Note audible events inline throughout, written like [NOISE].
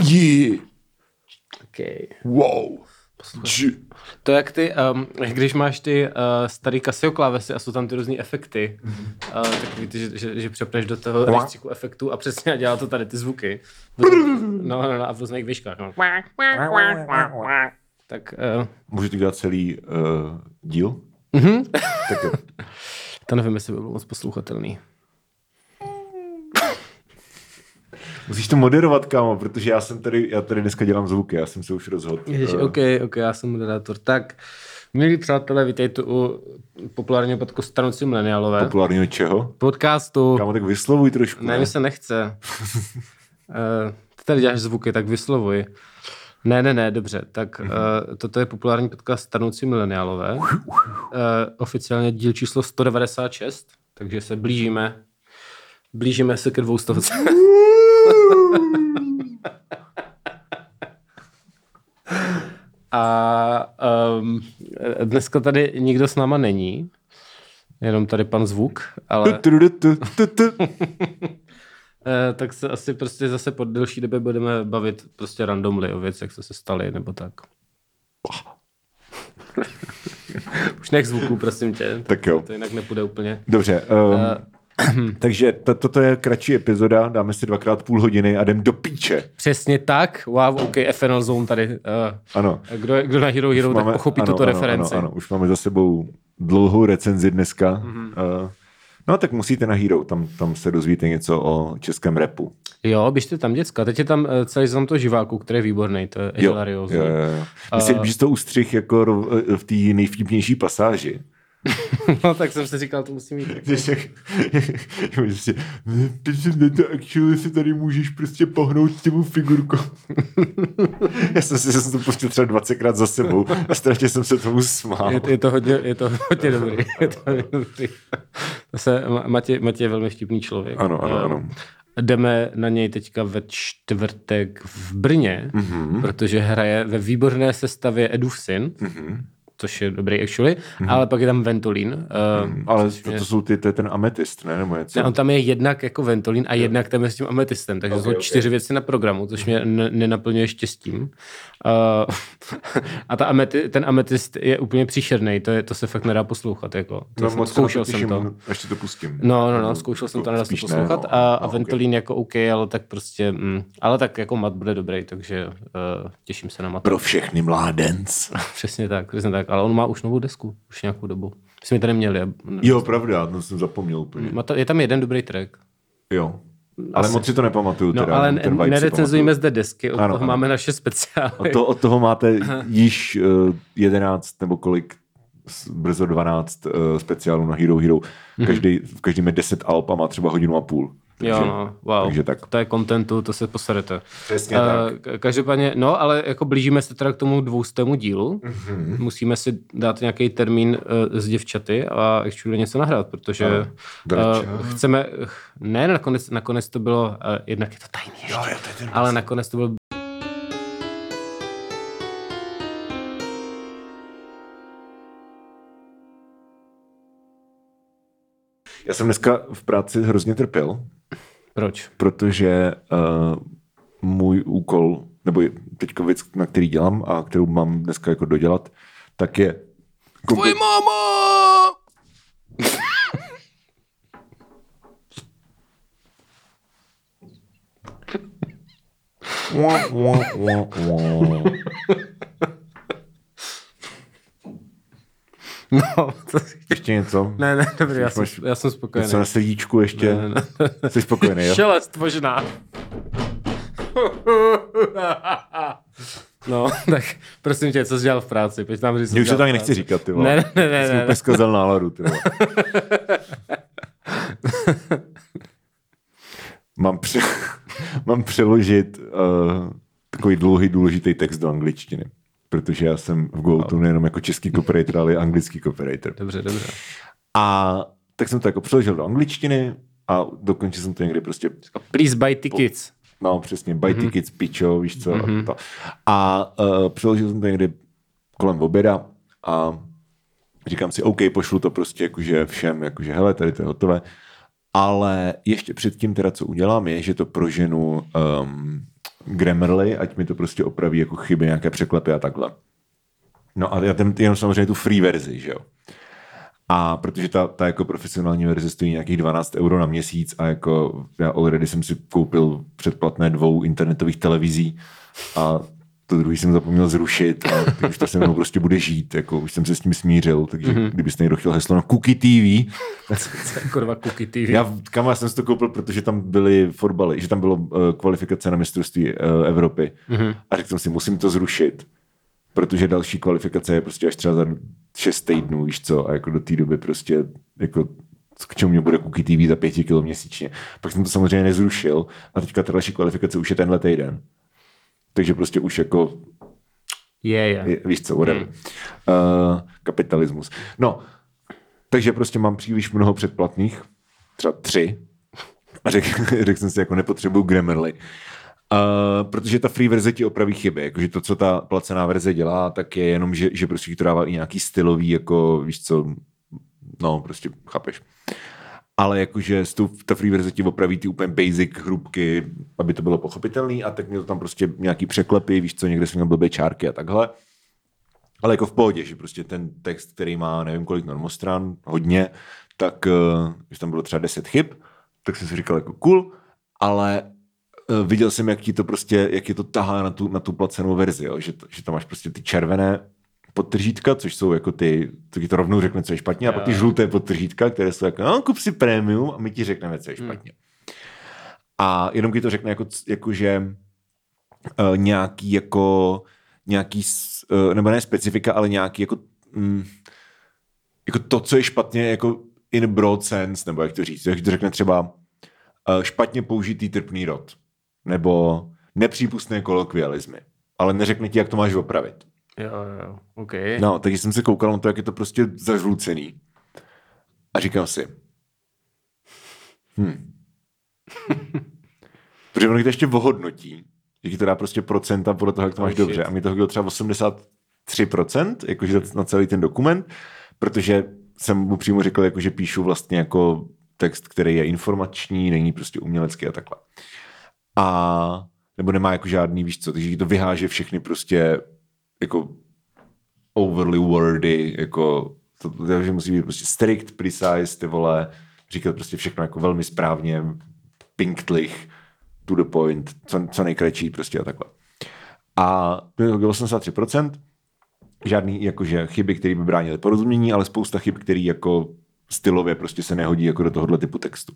Dži. Yeah. Okay. Wow. To jak ty, um, jak když máš ty uh, starý Casio klávesy a jsou tam ty různý efekty, uh, tak víte, že, že, že přepneš do toho rejstříku efektů a přesně dělá to tady ty zvuky. [LAUGHS] No, no, no a v různých výškách. No. Tak uh, Můžete dělat celý uh, díl? tak jo. [LAUGHS] to nevím, jestli by bylo moc poslouchatelný. Musíš to moderovat, kámo, protože já jsem tady, já tady dneska dělám zvuky, já jsem se už rozhodl. Ježiš, Eh, OK, OK, já jsem moderátor. Tak, milí přátelé, vítejte u populárního podcastu Stanoucí mileniálové. Populárního čeho? Podcastu. Kámo, tak vyslovuj trošku. Ne, mi se nechce. uh, [LAUGHS] ty tady děláš zvuky, tak vyslovuj. Ne, ne, ne, dobře. Tak uh, toto je populární podcast Stanoucí mileniálové. Uh, oficiálně díl číslo 196, takže se blížíme. Blížíme se ke dvoustovce. [LAUGHS] A um, dneska tady nikdo s náma není, jenom tady pan zvuk, ale [LAUGHS] tak se asi prostě zase po delší době budeme bavit prostě randomly o věcech, co se staly, nebo tak. [LAUGHS] Už nech zvuku, prosím tě. Tak jo. To jinak nepůjde úplně. Dobře, um, [CLEARS THROAT] takže to, toto je kratší epizoda, dáme si dvakrát půl hodiny a jdem do píče. Přesně tak. Wow, OK, FNL Zone tady. Uh, Ano. kdo, kdo na Hero Hero, tak pochopí ano, tuto ano, referenci. Ano, ano, už máme za sebou dlouhou recenzi dneska. Mhm. Mm-hmm. Uh, no tak musíte na Hero, tam, tam se dozvíte něco o českém repu. Jo, běžte tam, děcka. Teď je tam uh, celý znam to živáku, který je výborný, to je Jo, hilariózní. jo, jo, jo. Myslím, že to ustřih jako rov- v té nejvtipnější pasáži. [LAUGHS] no, tak jsem si říkal, to musím mít. Že jak, [LAUGHS] prostě, "Ne, to actually si tady můžeš prostě pohnout s těmu figurkou. [LAUGHS] Já jsem si jsem to pustil třeba 20krát za sebou a strašně jsem se tomu smál. Je, je, to hodně, je to hodně dobrý. Je to hodně dobrý. To se, Ma- Matěj, Matěj je velmi vtipný člověk. Ano, ano, Eh, ano. Jdeme na něj teďka ve čtvrtek v Brně, Mhm. mm-hmm. protože hraje ve výborné sestavě Edův syn, Mhm. mm-hmm. Což je dobrý actually, mm-hmm. ale pak je tam Ventolín. Mm-hmm. Ale to, to jsou ty, to je ten ametist, ne? Nebo něco? Ne, on tam je jednak jako Ventolín a jednak tam je s tím ametistem, takže Ok, okay, jsou ok. čtyři věci na programu, což mě ne- nenaplňuje štěstím. Uh, [LAUGHS] a ta ameti, ten ametist je úplně příšerný, to, je, to se fakt nedá poslouchat. Jako. To no, jsem, zkoušel jsem to. Až ti to pustím. No, no, no, zkoušel jsem to, nedá se spíš ne, poslouchat no. a, a No, ok. Ventolín jako OK, ale tak prostě, mm, ale tak jako mat bude dobrý, takže uh, těším se na mat. Pro všechny mládenc. [LAUGHS] Přesně tak, přesně tak, ale on má už novou desku, už nějakou dobu. My jsme tady měli. Jo, pravda, to jsem zapomněl úplně. Má to, je tam jeden dobrý track. Jo. Ale moc si to nepamatuju. No, teda, ale ten nerecenzujeme zde desky, od Ano, toho ano. máme naše speciály. Od, to, od toho máte již uh, 11 nebo kolik, brzo 12 uh, speciálů na Hero Hero. Každý, v každém je 10 alb a má třeba hodinu a půl. Takže, Jo, no, wow. takže tak. To je kontentu, to se poserete. Přesně Eh, tak. ka- Každopádně, no, ale jako blížíme se teda k tomu dvoustému dílu. Mhm. Mm-hmm. Musíme si dát nějaký termín uh, s děvčaty a actually něco nahrát, protože uh, chceme, ne, nakonec, nakonec to bylo, uh, jednak je to tajný ještě, Jo, jo, to je ten ale nakonec to byl Já jsem dneska v práci hrozně trpěl, proč? protože uh, můj úkol, nebo teďka věc, na který dělám a kterou mám dneska jako dodělat, tak je Tvoje máma! No, to, Ještě něco? ne, ne, dobrý, já jsem, máš já jsem spokojený. Něco na srdíčku ještě? Ne, ne, Jsi spokojený, jo? Šelest možná. [LAUGHS] No, tak prosím tě, co jsi dělal v práci? Pojď nám říct, Mně už to ani nechci říkat, ty vole. Ne, ne, ne, ne, Jsi ne, úplně ne. zkazal náladu, ty vole. [LAUGHS] mám, pře- [LAUGHS] mám přeložit uh, takový dlouhý důležitý text do angličtiny. Protože já jsem v GoTo nejenom jako český copywriter, ale i anglický copywriter. Dobře, dobře. A tak jsem to jako přeložil do angličtiny a dokončil jsem to někdy prostě Please buy tickets. No, přesně, buy Mhm. mm-hmm. tickets, pičo, víš co. Mm-hmm. A, to. a uh, přeložil jsem to někdy kolem oběda a Říkám si, OK, pošlu to prostě jakože všem, jakože hele, tady to je hotové. Ale ještě předtím teda, co udělám, je, že to proženu um, Grammarly, ať mi to prostě opraví jako chyby, nějaké překlepy a takhle. No a já ten, jenom samozřejmě tu free verzi, že jo. A protože ta, ta jako profesionální verze stojí nějakých 12 euro na měsíc a jako já already jsem si koupil předplatné dvou internetových televizí a to druhý jsem zapomněl zrušit a už to se mnou prostě bude žít, jako už jsem se s tím smířil, takže mm-hmm. kdybyste někdo chtěl heslo na Cookie TV. [LAUGHS] Kurva Cookie TV. Já, kam já jsem si to koupil, protože tam byly fotbaly, že tam bylo uh, kvalifikace na mistrovství uh, Evropy mm-hmm. a řekl jsem si, musím to zrušit, protože další kvalifikace je prostě až třeba za šest týdnů, víš co, a jako do té doby prostě jako k čemu mě bude Cookie TV za pěti kilo měsíčně. Pak jsem to samozřejmě nezrušil a teďka ta další kvalifikace už je tenhle týden. Takže prostě už jako je, je. Víš co, whatever. Hmm. Uh, kapitalismus. No, takže prostě mám příliš mnoho předplatných, třeba tři, a [LAUGHS] řekl, řek jsem si, jako nepotřebuju Grammarly. Uh, protože ta free verze ti opraví chyby, jakože to, co ta placená verze dělá, tak je jenom, že, že prostě to dává i nějaký stylový, jako víš co, no prostě chápeš. Ale jakože ta free verze ti opraví ty úplně basic hrubky, aby to bylo pochopitelné a tak mě to tam prostě nějaký překlepy, víš co, někde jsem měl blbé čárky a takhle. Ale jako v pohodě, že prostě ten text, který má nevím kolik normostran, hodně, tak uh, když tam bylo třeba 10 chyb, tak jsem si říkal jako cool, ale uh, viděl jsem, jak ti to prostě, jak je to tahá na tu, na tu placenou verzi, jo? Že, že tam máš prostě ty červené podtržítka, což jsou jako ty, to ti to rovnou řekne, co je špatně, a pak ty žluté podtržítka, které jsou jako, no, kup si premium a my ti řekneme, co je hmm. špatně. Hmm. A jenom ti to řekne jako, jako že uh, nějaký jako nějaký, uh, nebo ne specifika, ale nějaký jako, mm, jako to, co je špatně, jako in broad sense, nebo jak to říct, jak to řekne třeba uh, špatně použitý trpný rod, nebo nepřípustné kolokvializmy, ale neřekne ti, jak to máš opravit. Jo, jo, OK. No, takže jsem se koukal na to, jak je to prostě zažlucený. A říkal si, hm. [LAUGHS] Protože ono to ještě ohodnotí, že ti to dá prostě procenta podle toho, jak to máš oh, dobře. A mi to bylo třeba 83%, jakože na celý ten dokument, protože jsem mu přímo řekl, jako, že píšu vlastně jako text, který je informační, není prostě umělecký a takhle. A nebo nemá jako žádný, víš co, takže to vyháže všechny prostě jako overly wordy, jako to, to, že musí být prostě strict, precise, ty vole, říkat prostě všechno jako velmi správně, pinktlich, to the point, co, co nejkratší prostě a takhle. A to je 83%, žádný jakože chyby, které by bránily porozumění, ale spousta chyb, které jako stylově prostě se nehodí jako do tohohle typu textu.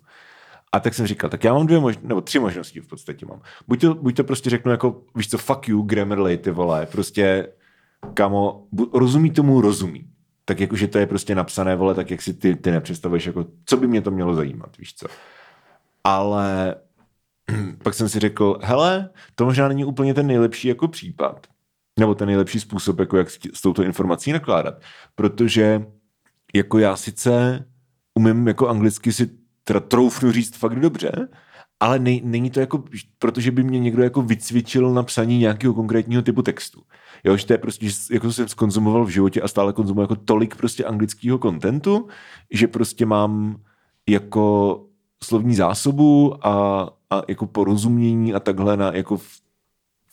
A tak jsem říkal, tak já mám dvě možnosti, nebo tři možnosti v podstatě mám. Buď to, buď to prostě řeknu jako, víš co, fuck you, Grammarly, ty vole, prostě, kamo, rozumí tomu, rozumí. Tak jakože to je prostě napsané, vole, tak jak si ty, ty nepředstavuješ, jako, co by mě to mělo zajímat, víš co. Ale [CLEARS THROAT] pak jsem si řekl, hele, to možná není úplně ten nejlepší jako případ, nebo ten nejlepší způsob, jako jak s touto informací nakládat, protože jako já sice umím jako anglicky si teda troufnu říct fakt dobře, ale nej, není to jako, protože by mě někdo jako vycvičil na psaní nějakého konkrétního typu textu. Jo, že to je prostě, jako jsem skonzumoval v životě a stále konzumuji jako tolik prostě anglického kontentu, že prostě mám jako slovní zásobu a, a jako porozumění a takhle na jako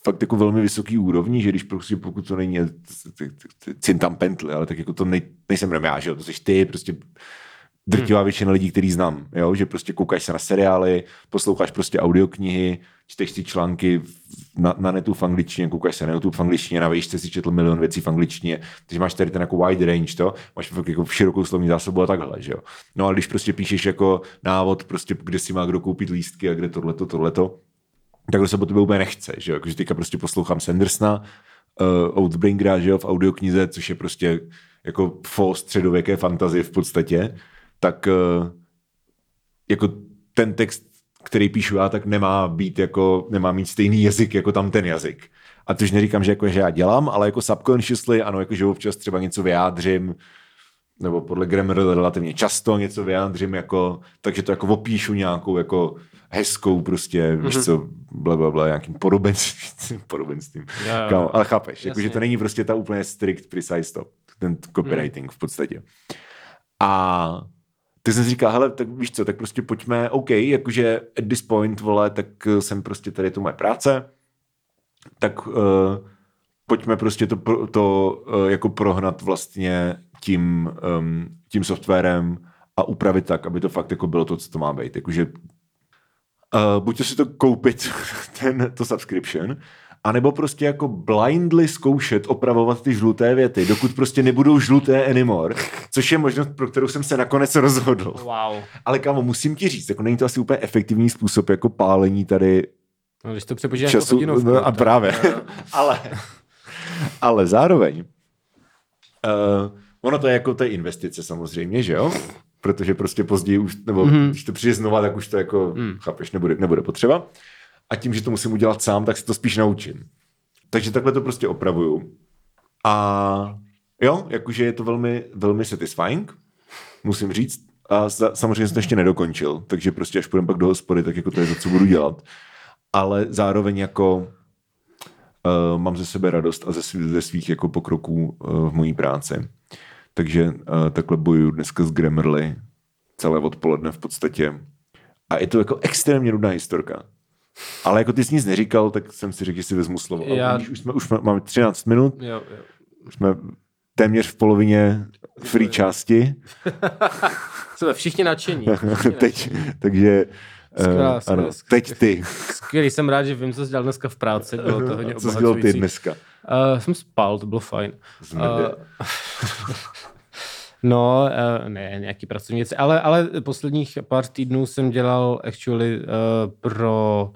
fakt jako velmi vysoký úrovni, že když prostě pokud to není cintam pentli, ale tak jako to nej, nejsem já, že jo, to jsi ty, prostě drtivá většina lidí, který znám, jo? že prostě koukáš se na seriály, posloucháš prostě audioknihy, čteš si články na, na netu v angličtině, koukáš se na YouTube v angličtině, na výšce si četl milion věcí v angličtině, takže máš tady ten jako wide range, to, máš jako širokou slovní zásobu a takhle, že jo. No a když prostě píšeš jako návod, prostě kde si má kdo koupit lístky a kde tohleto, tohleto, tak se po tebe úplně nechce, že jo, jakože teďka prostě poslouchám Sandersna, uh, Oathbringera, že jo, v audioknize, což je prostě jako fo středověké fantazie v podstatě, tak eh, jako ten text, který píšu já, tak nemá být jako, nemá mít stejný jazyk jako tam ten jazyk. A tož neříkám, že, jako, že já dělám, ale jako subconsciously, ano, jako že občas třeba něco vyjádřím, nebo podle grammar relativně často něco vyjádřím, jako, takže to jako opíšu nějakou jako hezkou prostě, mm-hmm. víš co, bla, bla, bla, nějakým podobenstvím, [LAUGHS] podobenstvím. Yeah, ale chápeš, jako, že to není prostě ta úplně strict precise to. ten copywriting v podstatě. A ty jsem si říkal, hele, tak víš co, tak prostě pojďme, OK, jakože at this point, vole, tak eh, jsem prostě tady to moje práce, tak uh, pojďme prostě to, to uh, jako prohnat vlastně tím, um, tím softwarem a upravit tak, aby to fakt jako bylo to, co to má být. Jakože uh, buď to si to koupit, [LAUGHS] ten, to subscription, anebo prostě jako blindly zkoušet opravovat ty žluté věty, dokud prostě nebudou žluté anymore, což je možnost, pro kterou jsem se nakonec rozhodl. Wow. Ale kámo, musím ti říct, jako není to asi úplně efektivní způsob jako pálení tady No, když to přepočítáš jako času. hodinovku, No, a právě. eh, [LAUGHS] ale, ale zároveň uh, ono to je jako ta investice samozřejmě, že jo? Protože prostě později už, nebo Mhm. mm-hmm. když to přijde znova, tak už to jako, mm. chápeš, nebude, nebude potřeba. A tím, že to musím udělat sám, tak se to spíš naučím. Takže takhle to prostě opravuju. A jo, jakože je to velmi, velmi satisfying, musím říct. A za, samozřejmě jsem to ještě nedokončil, takže prostě až půjdem pak do hospody, tak jako to je to, co budu dělat. Ale zároveň jako uh, mám ze sebe radost a ze, svých, ze svých jako pokroků uh, v mojí práci. Takže uh, takhle bojuju dneska s Grammarly celé odpoledne v podstatě. A je to jako extrémně nudná historka. Ale jako ty jsi nic neříkal, tak jsem si řekl, že si vezmu slovo. Já-. Už, jsme, už máme 13 minut, Jo, jo. jsme téměř v polovině free [LAUGHS] části. Jsme všichni nadšení. [LAUGHS] Teď, takže Skvělá, uh, skvělá, ano, teď ty. Skvělý, jsem rád, že vím, co jsi dělal dneska v práci, bylo to hodně [LAUGHS] Co jsi dělal ty dneska? Uh, jsem spal, to bylo fajn. Zmrdě. Uh, no, uh, ne, nějaký pracovní věci, ale, ale posledních pár týdnů jsem dělal actually uh, pro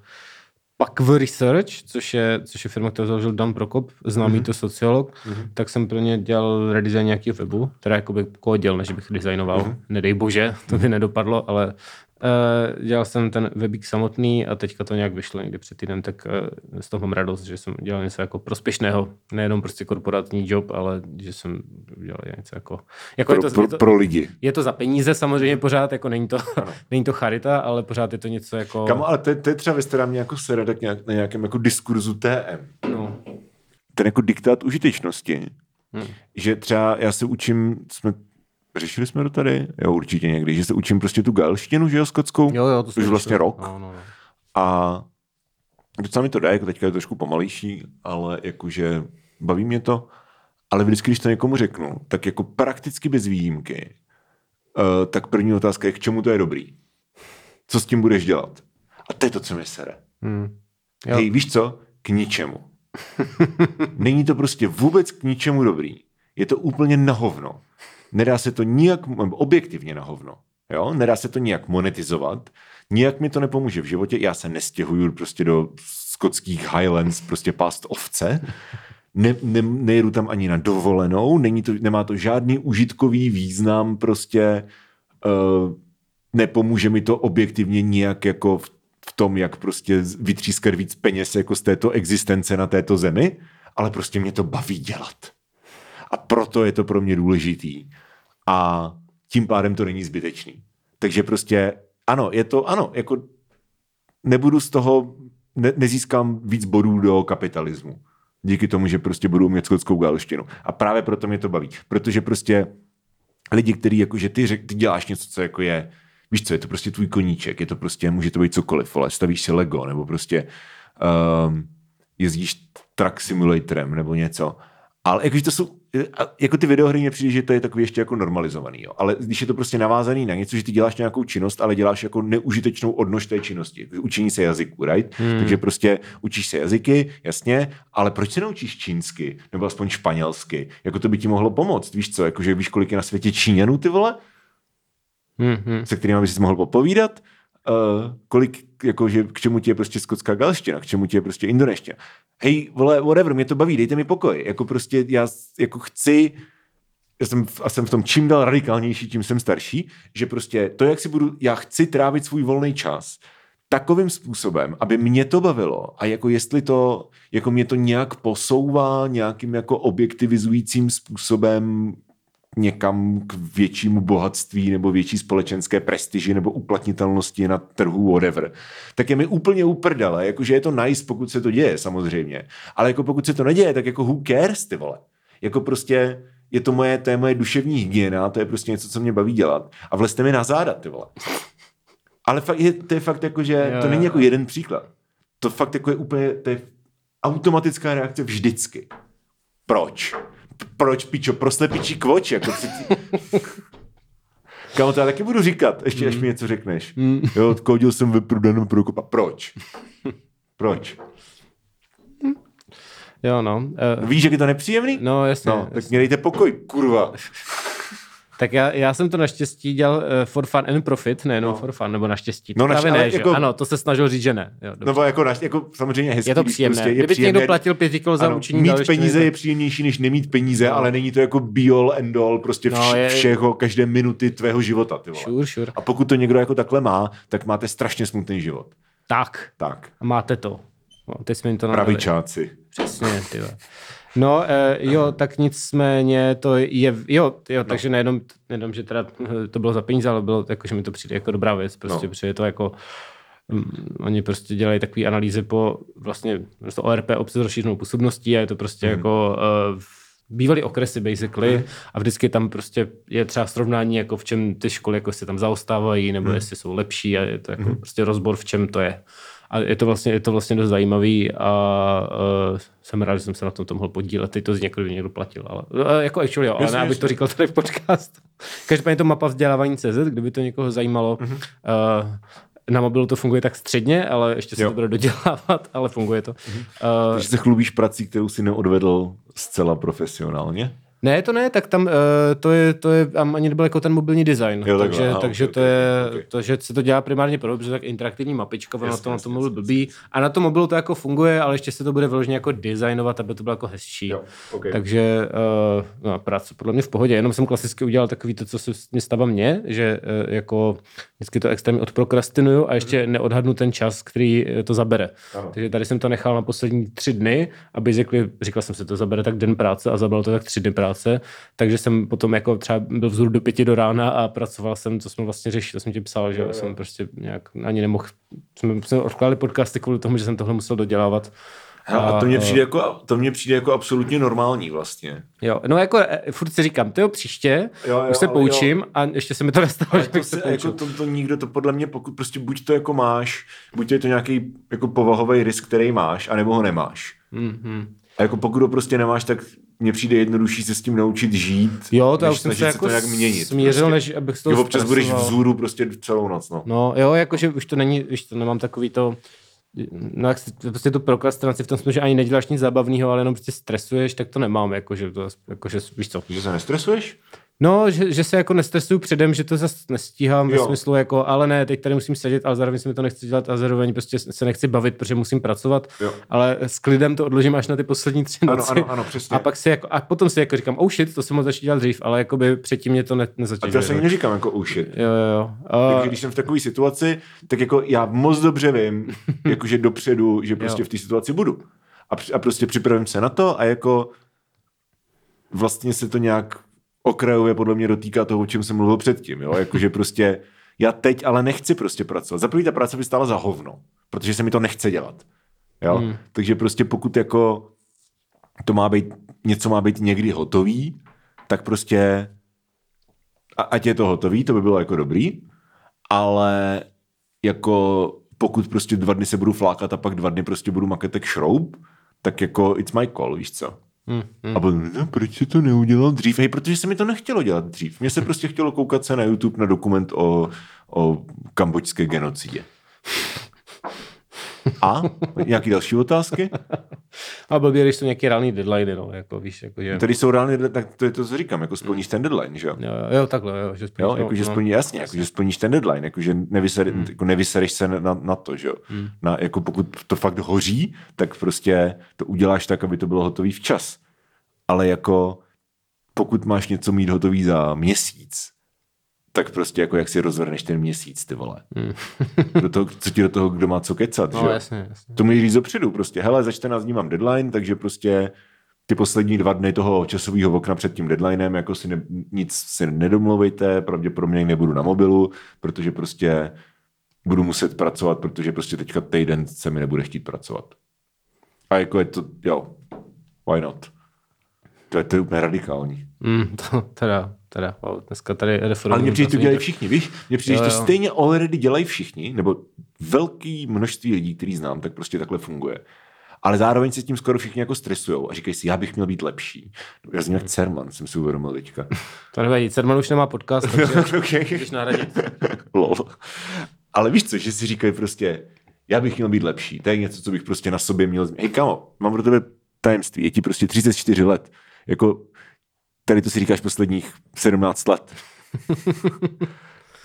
Pakv Research, což je, což je firma, kterou založil Dan Prokop, známý mm-hmm. to sociolog, mm-hmm. tak jsem pro ně dělal redesign nějakého webu, teda jakoby kódil, než bych designoval, mm-hmm. nedej bože, to by nedopadlo, ale uh, dělal jsem ten webík samotný a teďka to nějak vyšlo někdy před týdnem, tak uh, z toho mám radost, že jsem dělal něco jako prospěšného, nejenom prostě korporátní job, ale že jsem dělal něco jako... jako Pro, je to, pro, je to, pro lidi. je to za peníze samozřejmě pořád, jako není to, [LAUGHS] není to charita, ale pořád je to něco jako... Kamo, ale to, je- to je třeba věc, která mě jako sere tak nějak, na nějakém jako diskurzu TM. No. Ten jako diktát užitečnosti. Hmm. Že třeba já se učím, jsme, řešili jsme to tady? Jo, určitě někdy, že se učím prostě tu galštinu, že jo, skotskou. Jo, jo, to Už vlastně rok. No, no, no. A docela mi to dá, jako teďka je to trošku pomalejší, ale jakože baví mě to. Ale vždycky, když to někomu řeknu, tak jako prakticky bez výjimky, uh, tak první otázka je, k čemu to je dobrý. Co s tím budeš dělat? A to je to, co mě sere. Hmm. Jo. Hej, víš co? K ničemu. Není to prostě vůbec k ničemu dobrý. Je to úplně na hovno. Nedá se to nijak, objektivně na hovno. Jo? Nedá se to nijak monetizovat. Nijak mi to nepomůže v životě. Já se nestěhuju prostě do skotských Highlands, prostě pást ovce. Ne, ne, nejedu tam ani na dovolenou, není to, nemá to žádný užitkový význam, prostě uh, nepomůže mi to objektivně nijak jako v, v tom, jak prostě vytřískat víc peněz jako z této existence na této zemi, ale prostě mě to baví dělat. A proto je to pro mě důležitý. A tím pádem to není zbytečný. Takže prostě ano, je to, ano, jako nebudu z toho, ne, nezískám víc bodů do kapitalismu. Díky tomu, že prostě budu umět skotskou galštinu. A právě proto mě to baví. Protože prostě lidi, kteří jakože ty, řek, ty děláš něco, co jako je, víš co, je to prostě tvůj koníček, je to prostě, může to být cokoliv, ale stavíš si Lego, nebo prostě um, jezdíš truck simulatorem, nebo něco. Ale jakože to jsou, a jako ty videohry mě přijde, že to je takový ještě jako normalizovaný, jo. Ale když je to prostě navázaný na něco, že ty děláš nějakou činnost, ale děláš jako neužitečnou odnož té činnosti. Učení se jazyku, right? Hmm. Takže prostě učíš se jazyky, jasně, ale proč se neučíš čínsky? Nebo aspoň španělsky? Jako to by ti mohlo pomoct, víš co? Jakože víš, kolik je na světě Číňanů, ty vole? Hmm, hmm. se kterými bys mohl popovídat, uh, kolik, jako, že k čemu ti je prostě skotská galština, k čemu ti je prostě indoneština. Hej, vole, whatever, mě to baví, dejte mi pokoj. Jako prostě já jako chci, já jsem, a jsem v tom čím dál radikálnější, tím jsem starší, že prostě to, jak si budu, já chci trávit svůj volný čas takovým způsobem, aby mě to bavilo a jako jestli to, jako mě to nějak posouvá nějakým jako objektivizujícím způsobem někam k většímu bohatství nebo větší společenské prestiži nebo uplatnitelnosti na trhu whatever, tak je mi úplně uprdele, jakože je to nice, pokud se to děje samozřejmě, ale jako pokud se to neděje, tak jako who cares, ty vole. Jako prostě je to moje, to je moje duševní hygiena, to je prostě něco, co mě baví dělat. A vlezte mi na záda, ty vole. Ale fakt je, to je fakt jako, že Jo, to není jo. jako jeden příklad. To fakt jako je úplně, to je automatická reakce vždycky. Proč? Proč, pičo, pro slepičí kvoč, jako přeci... Kámo, to já taky budu říkat, ještě až mi něco řekneš. Jo, odkodil jsem ve prodaném prokupa. Proč? Proč? Jo, no. Uh, Víš, jak je to nepříjemný? no, jasně. No, tak mě dejte pokoj, kurva. Tak já, já jsem to naštěstí dělal uh, for fun and profit, nejenom no. for fun, nebo naštěstí. No, No, naš- právě ale ne, že? jako- Ano, to se snažil říct, že ne. Jo, dobře. No, jako, naš, jako samozřejmě hezký. je to když příjemné. Prostě je Kdyby příjemné, někdo platil pět kilo za ano, učení mít peníze je příjemnější, než nemít peníze, ale není to jako be all and all prostě vš, No, je- všeho, každé minuty tvého života. Ty vole. Sure, sure. A pokud to někdo jako takhle má, tak máte strašně smutný život. Tak, Tak, a máte to. No, teď jsme jim to pravičáci. Přesně, ty vole. No, uh, jo, tak nicméně to je, jo, jo No. takže nejenom, nejenom, že teda eh, to bylo za peníze, ale bylo jako, že mi to přijde jako dobrá věc, prostě, No. protože je to jako, um, oni prostě dělají takové analýzy po vlastně prostě ORP obce s rozšířenou působností a je to prostě mm. jako uh, bývalý okresy basically Mhm. a vždycky tam prostě je třeba srovnání, jako v čem ty školy jako si tam zaostávají, nebo Mhm. jestli jsou lepší a je to jako prostě rozbor, v čem to je. A je to vlastně, je to vlastně dost zajímavý a uh, jsem rád, že jsem se na tom, tom mohl podílet. Teď to z někdo, někdo platil. Ale, uh, jako actually, jo, ale ne, abych jasně. to říkal tady v podcastu. Každopádně to mapa vzdělávání CZ, kdyby to někoho zajímalo. Uh, na mobilu to funguje tak středně, ale ještě se Jo. to bude dodělávat, ale funguje to. Uh, Takže se chlubíš prací, kterou si neodvedl zcela profesionálně? Ne, to ne, tak tam uh, to je, to je, tam ani nebyl jako ten mobilní design, Jo, takže, aha, takže ok, to je, ok. to, že se to dělá primárně pro dobře, tak interaktivní mapička, ono na Jasně, to, na tom mobilu blbý. A na tom mobilu to jako funguje, ale ještě se to bude vyloženě jako designovat, aby to bylo jako hezčí. Jo, ok. Takže uh, no, práce podle mě v pohodě, jenom jsem klasicky udělal takový to, co se mě stává mně, že uh, jako vždycky to extrémně odprokrastinuju a ještě neodhadnu ten čas, který to zabere. Ano. Takže tady jsem to nechal na poslední tři dny a basically říkal jsem si, to zabere tak den práce a zabilo to tak tři dny práce, takže jsem potom jako třeba byl vzhůru do pěti do rána a pracoval jsem, co jsme vlastně řešili, to jsem ti psal, že jsem prostě nějak ani nemohl, jsme, jsme odkládali podcasty kvůli tomu, že jsem tohle musel dodělávat. A, a to mně eh, přijde jako, to mně přijde jako absolutně normální vlastně. Jo, no jako eh, furt si říkám, to jo, příště, Jo, jo, už se poučím a ještě se mi to nestalo, že to se se, jako to, to nikdo, to podle mě, pokud prostě buď to jako máš, buď je to nějaký jako povahový risk, který máš, anebo ho nemáš. Mm-hmm. A jako pokud ho prostě nemáš, tak mně přijde jednodušší se s tím naučit žít, Jo, to já už jsem se jako to nějak měnit. smířil, prostě. než abych z toho občas budeš vzhůru prostě celou noc, no. No jo, jakože už to není, už to nemám takový to, no jak si, prostě tu prokrastinaci v tom smyslu, že ani neděláš nic zábavného, ale jenom prostě stresuješ, tak to nemám, jakože to, jakože, víš co. Že se nestresuješ? No, že, že se jako nestresuju předem, že to zase nestíhám ve Jo. smyslu jako, ale ne, teď tady musím sedět, ale zároveň si mi to nechci dělat a zároveň prostě se nechci bavit, protože musím pracovat, Jo. ale s klidem to odložím až na ty poslední tři Ano, noci. ano, ano, přesně. A pak si jako, a potom si jako říkám, oh shit, to jsem mohl začít dělat dřív, ale jakoby předtím mě to ne, A nezatěžuje. to já se neříkám jako oh shit. Jo, jo, jo. Takže když jsem v takové situaci, tak jako já moc dobře vím, [LAUGHS] jakože dopředu, že prostě Jo. v té situaci budu. A, a prostě připravím se na to a jako vlastně se to nějak okrajově podle mě dotýká toho, o čem jsem mluvil předtím. Jo? Jakože prostě já teď ale nechci prostě pracovat. Za první ta práce by stála za hovno, protože se mi to nechce dělat. Jo? Hmm. Takže prostě pokud jako to má být, něco má být někdy hotový, tak prostě a, ať je to hotový, to by bylo jako dobrý, ale jako pokud prostě dva dny se budu flákat a pak dva dny prostě budu makat jak šroub, tak jako it's my call, víš co? Hm, hm. A potom, no, proč se to neudělal dřív? Hej, protože se mi to nechtělo dělat dřív. Mně se prostě chtělo koukat se na YouTube na dokument o, o kambočské genocidě. A? Nějaký další otázky? A blbě, když jsou nějaké reální deadline, no, jako víš, jako že... Tady jsou reálně, tak to je to, co říkám, jako splníš ten deadline, že jo? Jo, jo, takhle, jo, že spíš, Jo, jakože splní, jasně, jakože splníš ten deadline, jakože nevysere, hmm. jako nevysereš se na, na to, že jo. Hmm. Na, jako pokud to fakt hoří, tak prostě to uděláš tak, aby to bylo hotový včas. Ale jako pokud máš něco mít hotový za měsíc, tak prostě jako jak si rozvrhneš ten měsíc, ty vole. Hmm. [LAUGHS] do toho, co ti do toho, kdo má co kecat, že No, jo. jasně, jasně. To můžeš říct dopředu, prostě, hele, za 14 dní mám deadline, takže prostě ty poslední dva dny toho časového okna před tím deadlinem, jako si ne, nic si nedomluvejte, pravděpodobně nebudu na mobilu, protože prostě budu muset pracovat, protože prostě teďka týden se mi nebude chtít pracovat. A jako je to, jo, why not? To je, to je úplně radikální. Mm, to teda, teda, wow, dneska tady reformují. Ale mně přijde, to vlastně- dělají všichni, víš? Mně přijde, že to stejně already dělají všichni, nebo velký množství lidí, který znám, tak prostě takhle funguje. Ale zároveň se tím skoro všichni jako stresujou a říkají si, já bych měl být lepší. Já jsem jak Cerman, jsem si uvědomil teďka. To nevadí, Cerman už nemá podcast, takže [LAUGHS] okay. můžeš nahradit. Lol. Ale víš co, že si říkají prostě, já bych měl být lepší. To je něco, co bych prostě na sobě měl změnit. Hej kamo, mám pro tebe tajemství, je ti prostě 34 let. Jako, tady to si říkáš posledních 17 let.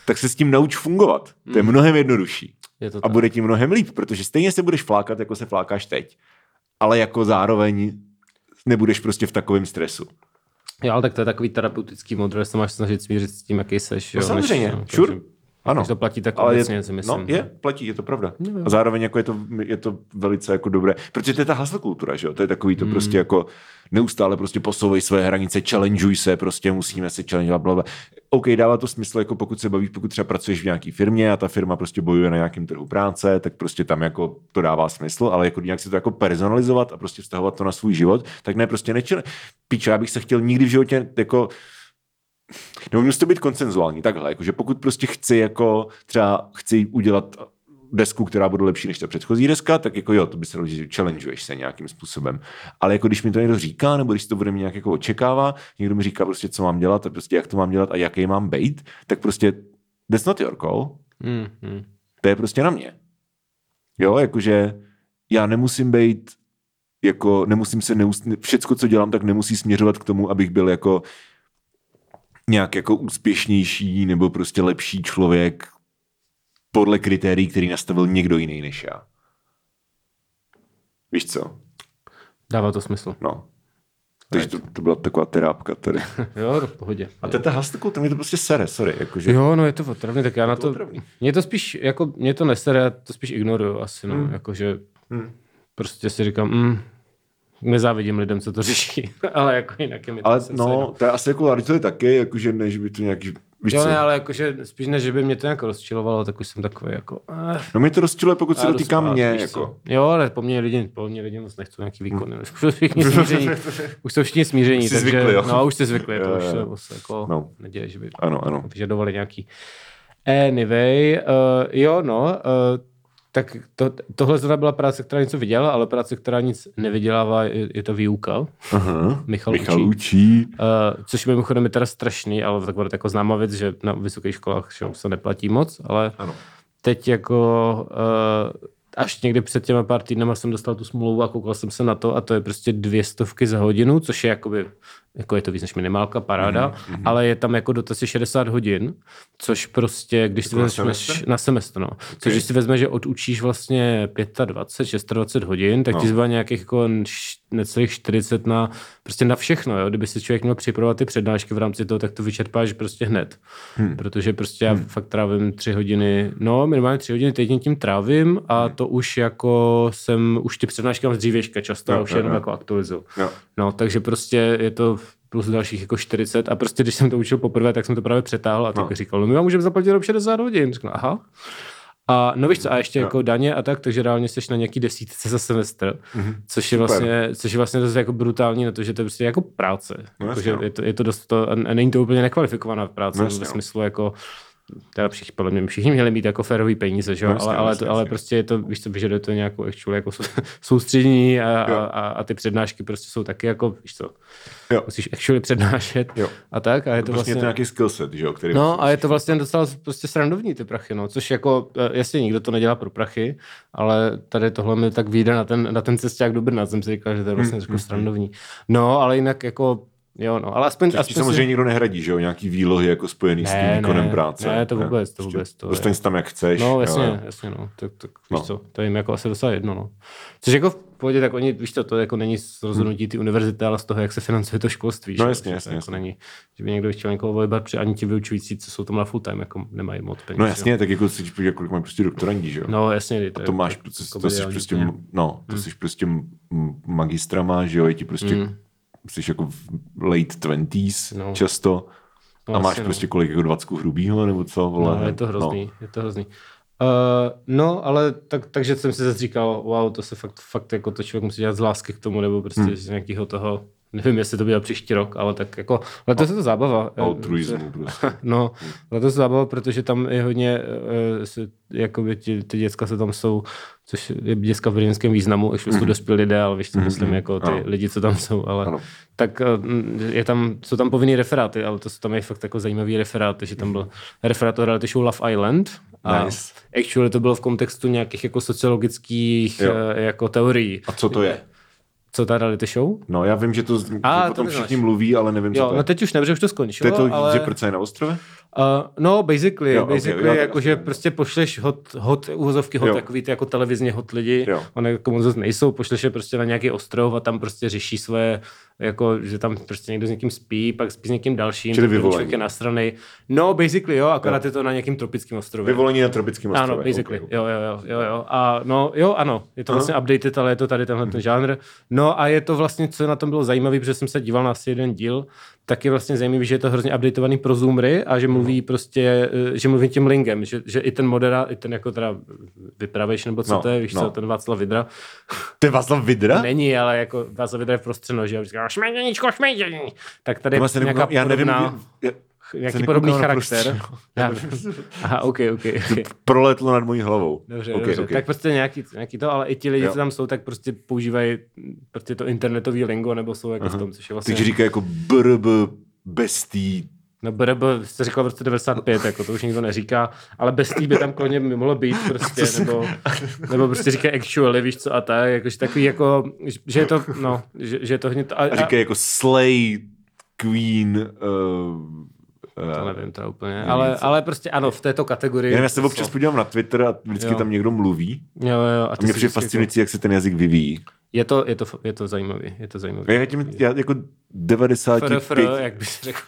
tak se s tím nauč fungovat. To je mnohem jednodušší. Je to A tak. bude ti mnohem líp, protože stejně se budeš flákat, jako se flákáš teď. Ale jako zároveň nebudeš prostě v takovém stresu. Jo, ale tak to je takový terapeutický model, že se máš snažit smířit s tím, jaký seš. No jo, samozřejmě, než, no, sure. takže- Ano. Když to platí tak Ale obecně, je, si myslím. No, je, platí, je to pravda. A zároveň jako je, to, je to velice jako dobré, protože to je ta hustle kultura, že jo? To je takový to Hmm. prostě jako neustále prostě posouvej své hranice, challengeuj se, prostě musíme se challengeovat, bla, bla. OK, dává to smysl, jako pokud se bavíš, pokud třeba pracuješ v nějaké firmě a ta firma prostě bojuje na nějakém trhu práce, tak prostě tam jako to dává smysl, ale jako nějak si to jako personalizovat a prostě vztahovat to na svůj život, tak ne, prostě nečele. Píče, já bych se chtěl nikdy v životě jako nebo musí to být koncenzuální, takhle, jakože pokud prostě chci jako třeba chci udělat desku, která bude lepší než ta předchozí deska, tak jako jo, to by se challengeuješ se nějakým způsobem. Ale jako když mi to někdo říká, nebo když to bude mě nějak jako očekává, někdo mi říká prostě, co mám dělat a prostě jak to mám dělat a jaký mám být, tak prostě that's not your call, Mm, mm. to je prostě na mě. Jo, jakože já nemusím být jako nemusím se neust... všecko, co dělám, tak nemusí směřovat k tomu, abych byl jako nějak jako úspěšnější nebo prostě lepší člověk podle kritérií, který nastavil někdo jiný než já. Víš co? Dává to smysl. No. Takže to, to byla taková terápka tady. [LAUGHS] Jo, v pohodě. A to je ta hastiku, to mě to prostě sere, sorry. Jakože, Jo, no je to otravný, tak já na to, otravný. mě to spíš, jako, mě to nesere, já to spíš ignoruju asi, no, Hmm. jakože prostě si říkám, mm, nezávidím lidem, co to řeší, [LAUGHS] ale jako jinak je mi to ale no, to je asi jako to taky, jakože než by to nějaký, víš Jo, ne, ale jakože spíš než, že by mě to nějak rozčilovalo, tak už jsem takový jako... Eh, No mě to rozčiluje, pokud se já to jdu týká spát, mě. Jako. co. Jo, ale po mně lidi, po mně lidi moc nechcou nějaký výkony. [LAUGHS] Už jsou všichni smíření. už jsou všichni smíření, Jsi takže... zvyklý, jo. no, už jsi zvyklý, Jo, to už se moc jako No. neděje, že by Ano, ano. vyžadovali nějaký... Anyway, uh, jo, no, uh, tak to, tohle zrovna byla práce, která něco vydělala, ale práce, která nic nevydělává, je, je to výuka. Aha. Michal, Michal učí. učí. Uh, což mimochodem je teda strašný, ale taková jako známá věc, že na vysokých školách že, se neplatí moc, ale Ano. teď jako uh, až někdy před těma pár týdnama jsem dostal tu smlouvu a koukal jsem se na to a to je prostě dvě stovky za hodinu, což je jakoby, jako je to víc než minimálka, paráda, mm-hmm. ale je tam jako dotace 60 hodin, což prostě, když si na vezmeš semestr? na semestr, no. Okay. Což když si vezmeš, že odučíš vlastně 25, 26 hodin, tak no. ti zbývá nějakých jako necelých 40 na, prostě na všechno, jo. Kdyby si člověk měl připravovat ty přednášky v rámci toho, tak to vyčerpáš prostě hned. Hmm. Protože prostě já fakt trávím tři hodiny, no minimálně tři hodiny týdně tím trávím a hmm. to už jako jsem, už ty přednášky mám z dřívěžka často a už jo, jenom jo. jako aktualizuju. Jo. No, takže prostě je to plus dalších jako 40 a prostě když jsem to učil poprvé, tak jsem to právě přetáhl a tak No. říkal, no my vám můžeme zaplatit jenom 60 hodin. Řekl, aha. A no víš co, a ještě jako daně a tak, takže reálně jsi na nějaký desítce za semestr, mm-hmm. což, je. Super. vlastně, což je vlastně dost jako brutální na to, že to je prostě jako práce. No jako, že no. je, to, je to dost to, a není to úplně nekvalifikovaná práce, No no, ve no. smyslu jako teda všichni, podle mě všichni měli mít jako férový peníze, že? No jasně, ale, ale, to, ale prostě je to, víš co, vyžaduje to nějakou actually jako sou- [LAUGHS] soustředění a, Jo. a, a, ty přednášky prostě jsou taky jako, víš co, Jo. musíš actually přednášet Jo. a tak a je to Prostě vlastně... je to nějaký skillset, že jo, který No a je to vlastně docela prostě srandovní ty prachy, no, což jako, eh, jasně nikdo to nedělá pro prachy, ale tady tohle mi tak vyjde na ten, na ten cesták do Brna, jsem si říkal, že to je vlastně Hmm, trošku srandovní. No, ale jinak jako, jo no, ale aspoň, Což aspoň samozřejmě nikdo nehradí, že jo, nějaký výlohy jako spojený s tím Ne, výkonem ne, práce. ne, to vůbec, to vůbec, to Dostaň se tam, jak chceš. No, jasně, jo. jasně, no. Tak, tak víš No. co, to je jim jako asi docela jedno, no. Což jako v pohodě, tak oni, víš co, to jako není z rozhodnutí ty univerzity, ale z toho, jak se financuje to školství. No, že? jasně, Že to jasně, Jako jasně. není, že by někdo chtěl někoho vybrat, protože ani ti vyučující, co jsou tam na full time, jako nemají moc peněz. No jo. jasně, tak jako si jako kolik mají prostě doktorandi, že jo. No, jasně. A to máš, to, to, to jsi prostě, no, to jsi prostě magistra že jo, je ti prostě, Mm. Jsi jako v late twenties No. často. No, a máš no. prostě kolik, jako 20 hrubýho, nebo co, vole. No, je to hrozný, no. je to hrozný. Uh, no, ale tak, takže jsem si zase říkal, wow, to se fakt, fakt jako to člověk musí dělat z lásky k tomu, nebo prostě Hmm. z nějakého toho, Nevím, jestli to bude příští rok, ale tak jako letos je to zábava. Altruismu prostě. [LAUGHS] No, letos je zábava, protože tam je hodně, se, jakoby ty, ty děcka se tam jsou, což je děcka v brněnském významu, už jsou dospělí lidé, ale víš, co myslím, jako ty Ano. lidi, co tam jsou, ale Ano. tak uh, je tam, jsou tam povinný referáty, ale to jsou tam je fakt jako zajímavý referáty, že tam byl referát o reality show Love Island, a Nice. actually to bylo v kontextu nějakých jako sociologických Jo. uh, jako teorií. A co to je? Co ta reality show? No, já vím, že to že A, potom to všichni mluví, ale nevím, co Jo, to je. no teď už nevím, že už to to skončilo, je to, ale... že proč je na ostrově? Uh, no, basically, Jo, jo, basically jo, okay, tak jako, že aspoň. prostě pošleš hot, hot uvozovky hot, Jo. takový ty jako televizně hot lidi, Jo. oni jako moc nejsou, pošleš je prostě na nějaký ostrov a tam prostě řeší své, jako, že tam prostě někdo s někým spí, pak spí s někým dalším, Čili vyvolení. člověk je nasranej. No, basically, jo, akorát je to na nějakým tropickém ostrově. Vyvolení na tropickém ostrově. Ano, basically, ok, ok. jo, jo, jo, jo, jo. A no, jo, ano, je to vlastně updated, ale je to tady tenhle ten žánr. No a je to vlastně, co na tom bylo zajímavé, protože jsem se díval na asi jeden díl, tak je vlastně zajímavý, že je to hrozně updatovaný pro zoomery a že mluví prostě, eh, že mluví tím lingem, že, že i ten modera, i ten jako teda vypravěš, nebo co No, to je, víš no. co, ten Václav Vidra. To je Václav Vidra? [LAUGHS] Není, ale jako Václav Vidra je v prostřeno, že jo, říká šmejděníčko, šmejdění. Tak tady je se nějaká já nevím, podobná, já, nějaký se podobný charakter. prostředí. Já, [LAUGHS] aha, ok, ok. okay. proletlo nad mojí hlavou. Dobře, Ok, dobře. ok. Tak prostě nějaký, nějaký to, ale i ti lidi, Jo. co tam jsou, tak prostě používají prostě to internetový lingo, nebo jsou jako v tom, což je vlastně... Takže říká jako brb, bestý. No BRB jste říkal v roce 95, jako to už nikdo neříká, ale bez tý by tam klidně mohlo být [LAUGHS] prostě, nebo, nebo prostě říká actually, víš co a tak, jakože takový jako, že je to, no, že, že je to hodně, to, a, A říká jako slay, queen, uh, to uh, nevím to úplně, nevím, ale, co. ale prostě ano, v této kategorii. já se občas podívám na Twitter a vždycky Jo. tam někdo mluví. Jo, jo, a A mě přijde fascinující, jak se ten jazyk vyvíjí. Je to, je to, je to zajímavý, je to zajímavý. Já, tím, já jako 95... Fr, fr, jak bys řekl.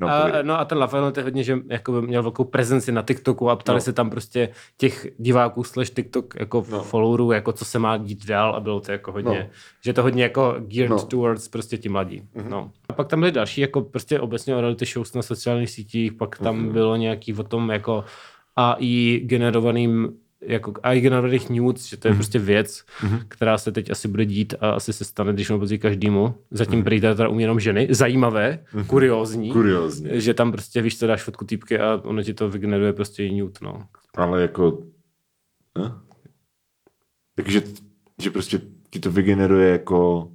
No, a, no a ten Lafayette je hodně, že jako by měl velkou prezenci na TikToku a ptali No. se tam prostě těch diváků slash TikTok jako No. followerů, jako co se má dít dál a bylo to jako hodně, No. že to hodně jako geared No. towards prostě ti mladí. Mm-hmm. No. A pak tam byly další jako prostě obecně o reality shows na sociálních sítích, pak tam Mhm. mm-hmm. bylo nějaký o tom jako AI generovaným jako AI generovaných nudes, že to je prostě věc, Mhm. která se teď asi bude dít a asi se stane, když nepozději každému. Zatím Mhm. prý teda umí jenom ženy. Zajímavé, kuriózní. Kuriózní. Že tam prostě, víš, co dáš fotku týpky a ono ti to vygeneruje prostě i nude, no. Ale jako... Takže že prostě ti to vygeneruje jako...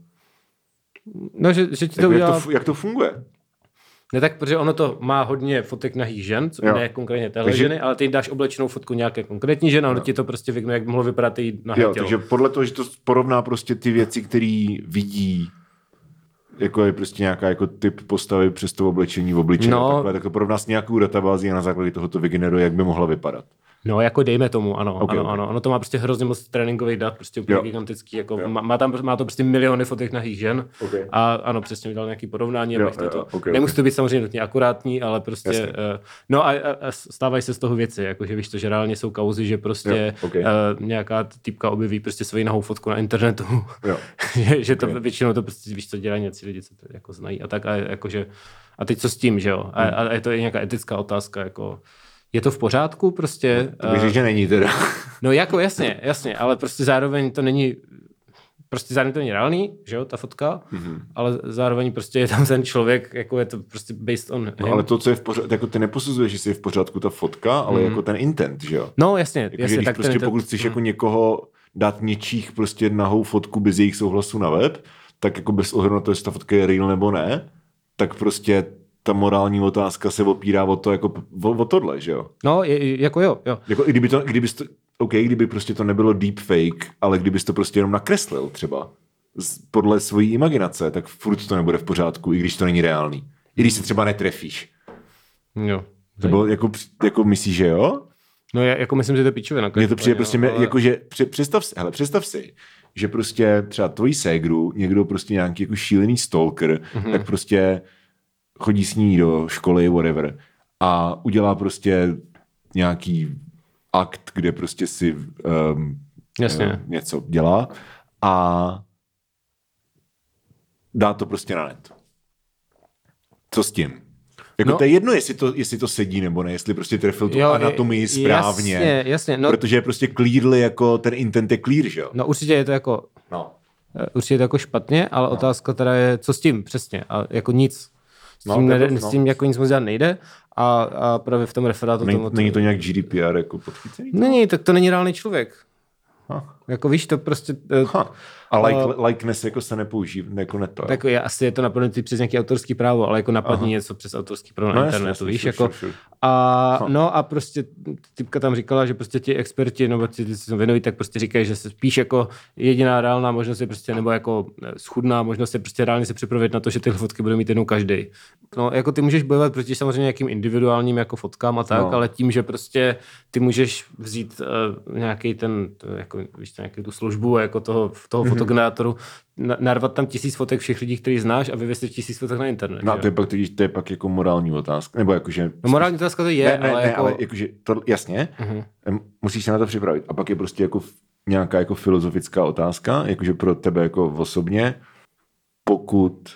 No, že, že ti to jak, udělá... to, fu- jak to funguje? Ne tak, protože ono to má hodně fotek nahých žen, co Jo. ne konkrétně téhle Takže- ženy, ale ty dáš oblečenou fotku nějaké konkrétní ženy a ono ti to prostě vygeneruje, jak mohlo vypadat její nahé Jo, tělo. takže podle toho, že to porovná prostě ty věci, které vidí, jako je prostě nějaká jako typ postavy přes to oblečení v obličeji, No. no. takhle, tak to porovná s nějakou databází a na základě toho to vygeneruje, jak by mohla vypadat. No, jako dejme tomu, ano, Ok, okay, ano, ok. okay. ano. Ono to má prostě hrozně moc tréninkových dat, prostě úplně Jo. gigantický, jako Jo. má, má, tam, má to prostě miliony fotek nahých žen Ok. a ano, přesně udělal nějaký porovnání, Jo, jo, to ok, ok. nemusí to být samozřejmě nutně akurátní, ale prostě, Jasně. uh, no a, a, stávají se z toho věci, jakože víš to, že reálně jsou kauzy, že prostě Jo, ok. uh, nějaká typka objeví prostě svoji nahou fotku na internetu, Jo. [LAUGHS] že, že to Ok. většinou to prostě, víš co, dělají nějací lidi, co to jako znají a tak a jakože, a teď co s tím, že jo, a, Hmm. a je to i nějaká etická otázka, jako je to v pořádku prostě? To bych Eh, řekl, že není teda. No jako jasně, jasně, ale prostě zároveň to není, prostě zároveň to není reálný, že jo, ta fotka, Mhm. mm-hmm. ale zároveň prostě je tam ten člověk, jako je to prostě based on him. No, ale to, co je v pořádku, jako ty neposuzuješ, jestli je v pořádku ta fotka, ale jako ten intent, že jo? No jasně, Jako, jasně, když tak prostě ten, pokud chceš jako někoho dát něčích prostě nahou fotku bez jejich souhlasu na web, tak jako bez ohledu na to, jestli ta fotka je real nebo ne, tak prostě ta morální otázka se opírá o to, jako o, o tohle, že jo? No, je, jako jo, jo. Jako i kdyby to, kdyby to, OK, kdyby prostě to nebylo deepfake, ale kdybys to prostě jenom nakreslil třeba z, podle svojí imaginace, tak furt to nebude v pořádku, i když to není reálný. I když se třeba netrefíš. jo. Nebo jako, jako myslíš, že jo? No já, jako myslím, že to je pičovina. Mně to přijde prostě, ale... jako, že představ si, hele, představ si, že prostě třeba tvojí ségru, někdo prostě nějaký jako šílený stalker, Mhm. mm-hmm. tak prostě chodí s ní do školy, whatever, a udělá prostě nějaký akt, kde prostě si um, Jasně. něco dělá a dá to prostě na net. Co s tím? Jako no, to je jedno, jestli to, jestli to sedí nebo ne, jestli prostě trefil tu Jo, anatomii správně. Jasně, jasně. No, Protože je prostě clearly jako ten intent je clear, že jo? no určitě je to jako, No. eh, určitě to jako špatně, ale no. otázka teda je, co s tím přesně. A jako nic. S No, tím, to je no, s no. tím jako nic moc dělat nejde a, a právě v tom referátu Není, tomu... není to nějak GDPR jako podchycený? Není, tak to není reálný člověk. Ha. Jako víš, to prostě... eh, Ha. A like, likeness jako se nepoužívá, jako ne to. Tak je, asi je to napadnutý přes nějaké autorský právo, ale jako napadní něco přes autorský právo na No, jasně, internetu, jasně, víš, jako a no a prostě typka tam říkala, že prostě ti experti, nebo ti, ti se věnují, tak prostě říkají, že se spíš jako jediná reálná možnost je prostě, nebo jako eh, schudná možnost je prostě reálně se připravit na to, že ty fotky bude mít jednou každý. No, jako ty můžeš bojovat proti samozřejmě nějakým individuálním jako fotkám a tak, No. ale tím, že prostě ty můžeš vzít uh, nějaký ten, to, jako, víš, to, nějaký tu službu jako toho, toho mm-hmm. Fotogenerátoru, na- narvat tam tisíc fotek všech lidí, který znáš a vyvěsit tisíc fotek na internet. No, to je pak, to je pak jako morální otázka, nebo jakože... no morální otázka to je, ne, ne, ale ne, jako... ale jakože, to, jasně, uh-huh. musíš se na to připravit. A pak je prostě jako nějaká jako filozofická otázka, jakože pro tebe jako osobně, pokud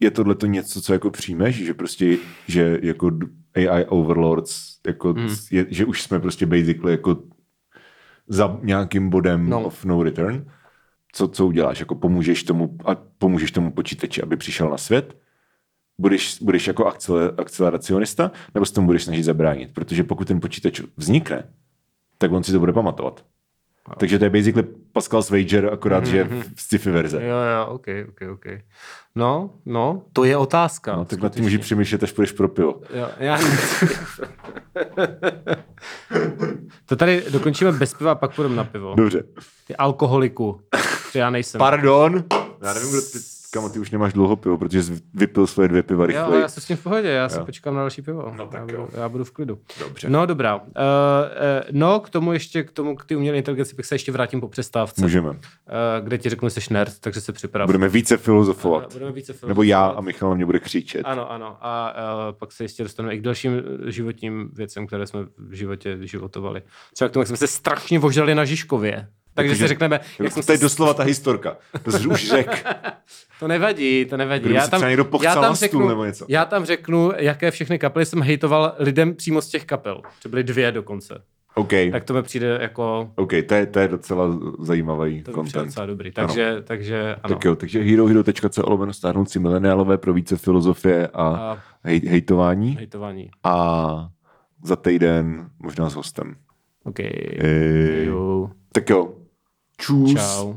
je tohle to něco, co jako přijmeš, že prostě, že jako AI overlords, jako, Mhm. mm. je, že už jsme prostě basically jako za nějakým bodem no. of no return, co, co uděláš? Jako pomůžeš tomu, a pomůžeš tomu počítači, aby přišel na svět? Budeš, budeš jako akcele, akceleracionista, nebo se tomu budeš snažit zabránit? Protože pokud ten počítač vznikne, tak on si to bude pamatovat. Takže to je basically Pascal's Wager, akorát, že v sci-fi verze. Jo, jo, ok, ok, ok. No, no, to je otázka. No, tak na tím můžeš přemýšlet, až půjdeš pro pivo. Jo, já [LAUGHS] To tady dokončíme bez piva pak půjdeme na pivo. Dobře. Ty alkoholiku. Já nejsem. Pardon. Já nevím, kdo ty, kamo, ty už nemáš dlouho pivo, protože jsi vypil svoje dvě piva Jo, rychleji. já jsem s tím v pohodě, já si počkám na další pivo. No tak já, budu, jo. já budu v klidu. Dobře. No dobrá. Uh, uh, no k tomu ještě, k tomu, k té umělé inteligenci bych se ještě vrátím po přestávce, Můžeme. uh, kde ti řeknu, že jsi nerd, takže se připrav. Budeme více filozofovat. Budeme více filozofovat. Nebo já a Michal na mě bude křičet. Ano, ano. A uh, pak se ještě dostaneme i k dalším životním věcem, které jsme v životě životovali. Třeba k tomu, jak jsme se strašně vožrali na Žižkově. Takže Jakože- si řekneme, jak to je se... doslova ta historka. To jsi už řek. [LAUGHS] To nevadí, to nevadí. Kdyby se třeba někdo pochcel na stůl nebo něco. já tam řeknu, jaké všechny kapely jsem hejtoval lidem přímo z těch kapel. To byly dvě dokonce. OK, Tak to mi přijde jako... OK, to je, to je docela zajímavý To mi přijde content. docela dobrý. Takže, takže ano. Tak jo, takže herohero.co lomeno stárnoucí mileniálové pro více filozofie a, A hej, hejtování. hejtování. A za týden možná s hostem. OK. Ej. Jo. Tak jo. 祝。